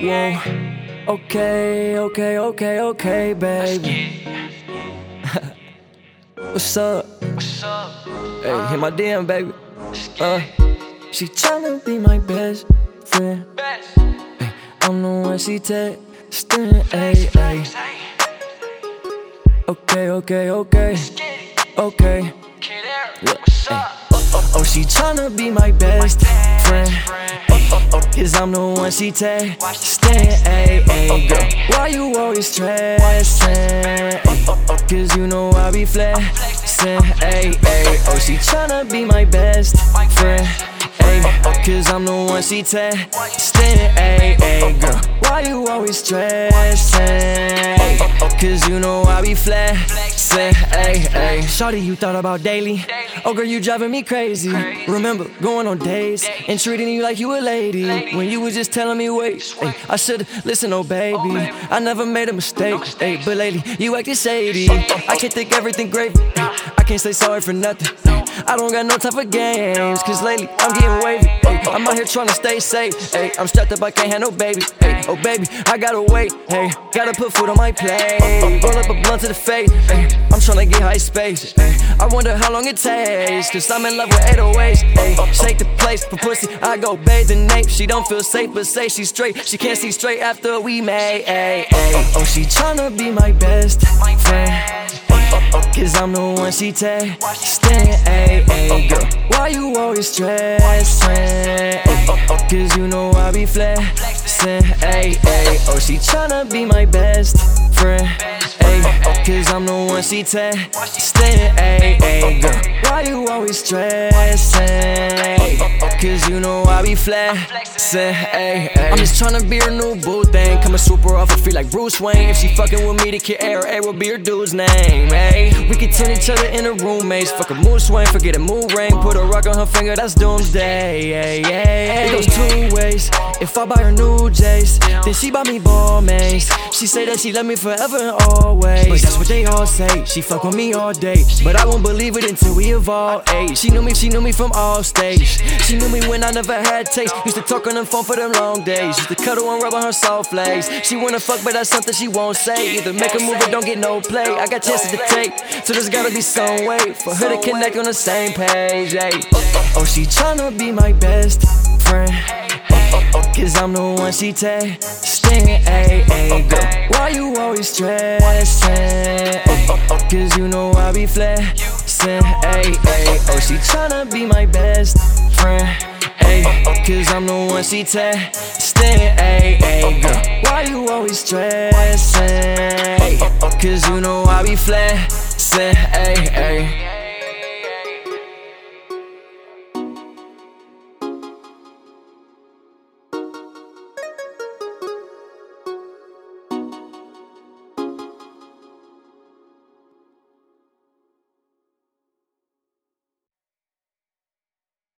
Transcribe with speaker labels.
Speaker 1: Whoa. Okay, okay, okay, okay, baby. What's up?
Speaker 2: What's up?
Speaker 1: Hey, hit my DM, baby. Uh, she tryna be my best friend.
Speaker 2: Best.
Speaker 1: Hey, I'm the one she texting. Hey, hey. Okay, okay, okay, okay. Look,
Speaker 2: What's
Speaker 1: hey.
Speaker 2: up?
Speaker 1: Oh, she tryna be my best friend. Cause I'm the one she texting. Hey, hey, girl. Why you always stressing? Cause you know I be flexing. Hey, hey. Oh, she tryna be my best friend. Cause I'm the one she texting. Hey, hey, girl. Why you always stressing? Cause you know I be flexing. Hey, hey. Shawty, you thought about daily. Oh, girl, you driving me crazy. Remember going on dates and treating you like you a lady. When you was just telling me, wait, I should listen, oh, oh baby. I never made a mistake, hey, but lately you acting shady. I can't think everything great. I can't say sorry for nothing. I don't got no time for games, cause lately I'm getting wavy. Hey, I'm out here trying to stay safe. Hey, I'm strapped up, I can't handle babies. Hey, oh baby, I gotta wait. Hey, gotta put food on my plate. Roll up a blunt to the face. Hey, I'm trying to get high space. Hey, I wonder how long it takes, cause I'm in love with 808s. Hey, shake the place for pussy. I go bathe in nape. She don't feel safe, but say she's straight. She can't see straight after we made. Hey, hey. Oh, she tryna be my best friend. Cause I'm the one she texting, ayy, ayy, girl. Why you always stressing? Cause you know I be flexing, ayy, ayy. Oh, she tryna be my best friend, ayy. Cause I'm the one she texting, ayy, ayy, girl. Why you always stressing? Cause you know I be flexing, ayy, ayy. I'm just tryna be her new boo thing. Coming super off, I feel like Bruce Wayne. If she fucking with me, the Kidd Ara, Ara will be her dude's name, ayy. We can turn each other into roommates. Fuck a mood swing, forget a mood ring. Put a rock on her finger, that's doomsday, yeah, yeah. It goes two ways. If I buy her new J's, then she buy me ball mates. She say that she love me forever and always. But that's what they all say. She fuck with me all day, but I won't believe it until we evolve. Ayy, she knew me, she knew me from all stage. She knew me when I never had taste. Used to talk on the phone for them long days. Used to cuddle and rub on her soft legs. She wanna fuck, but that's something she won't say. Either make a move or don't get no play. I got chances to take, so there's gotta be some way for her to connect on the same page. Ayy. Oh, she tryna be my best friend. Cause I'm the one she texting, ayy, girl. Why you always stressing? Ay, Cause you know I be flexing, ayy, ayy. Oh, she tryna be my best friend, ayy. Cause I'm the one she texting, ayy, ayy, girl. Why you always stressing? Cause you know I be flexing, ayy.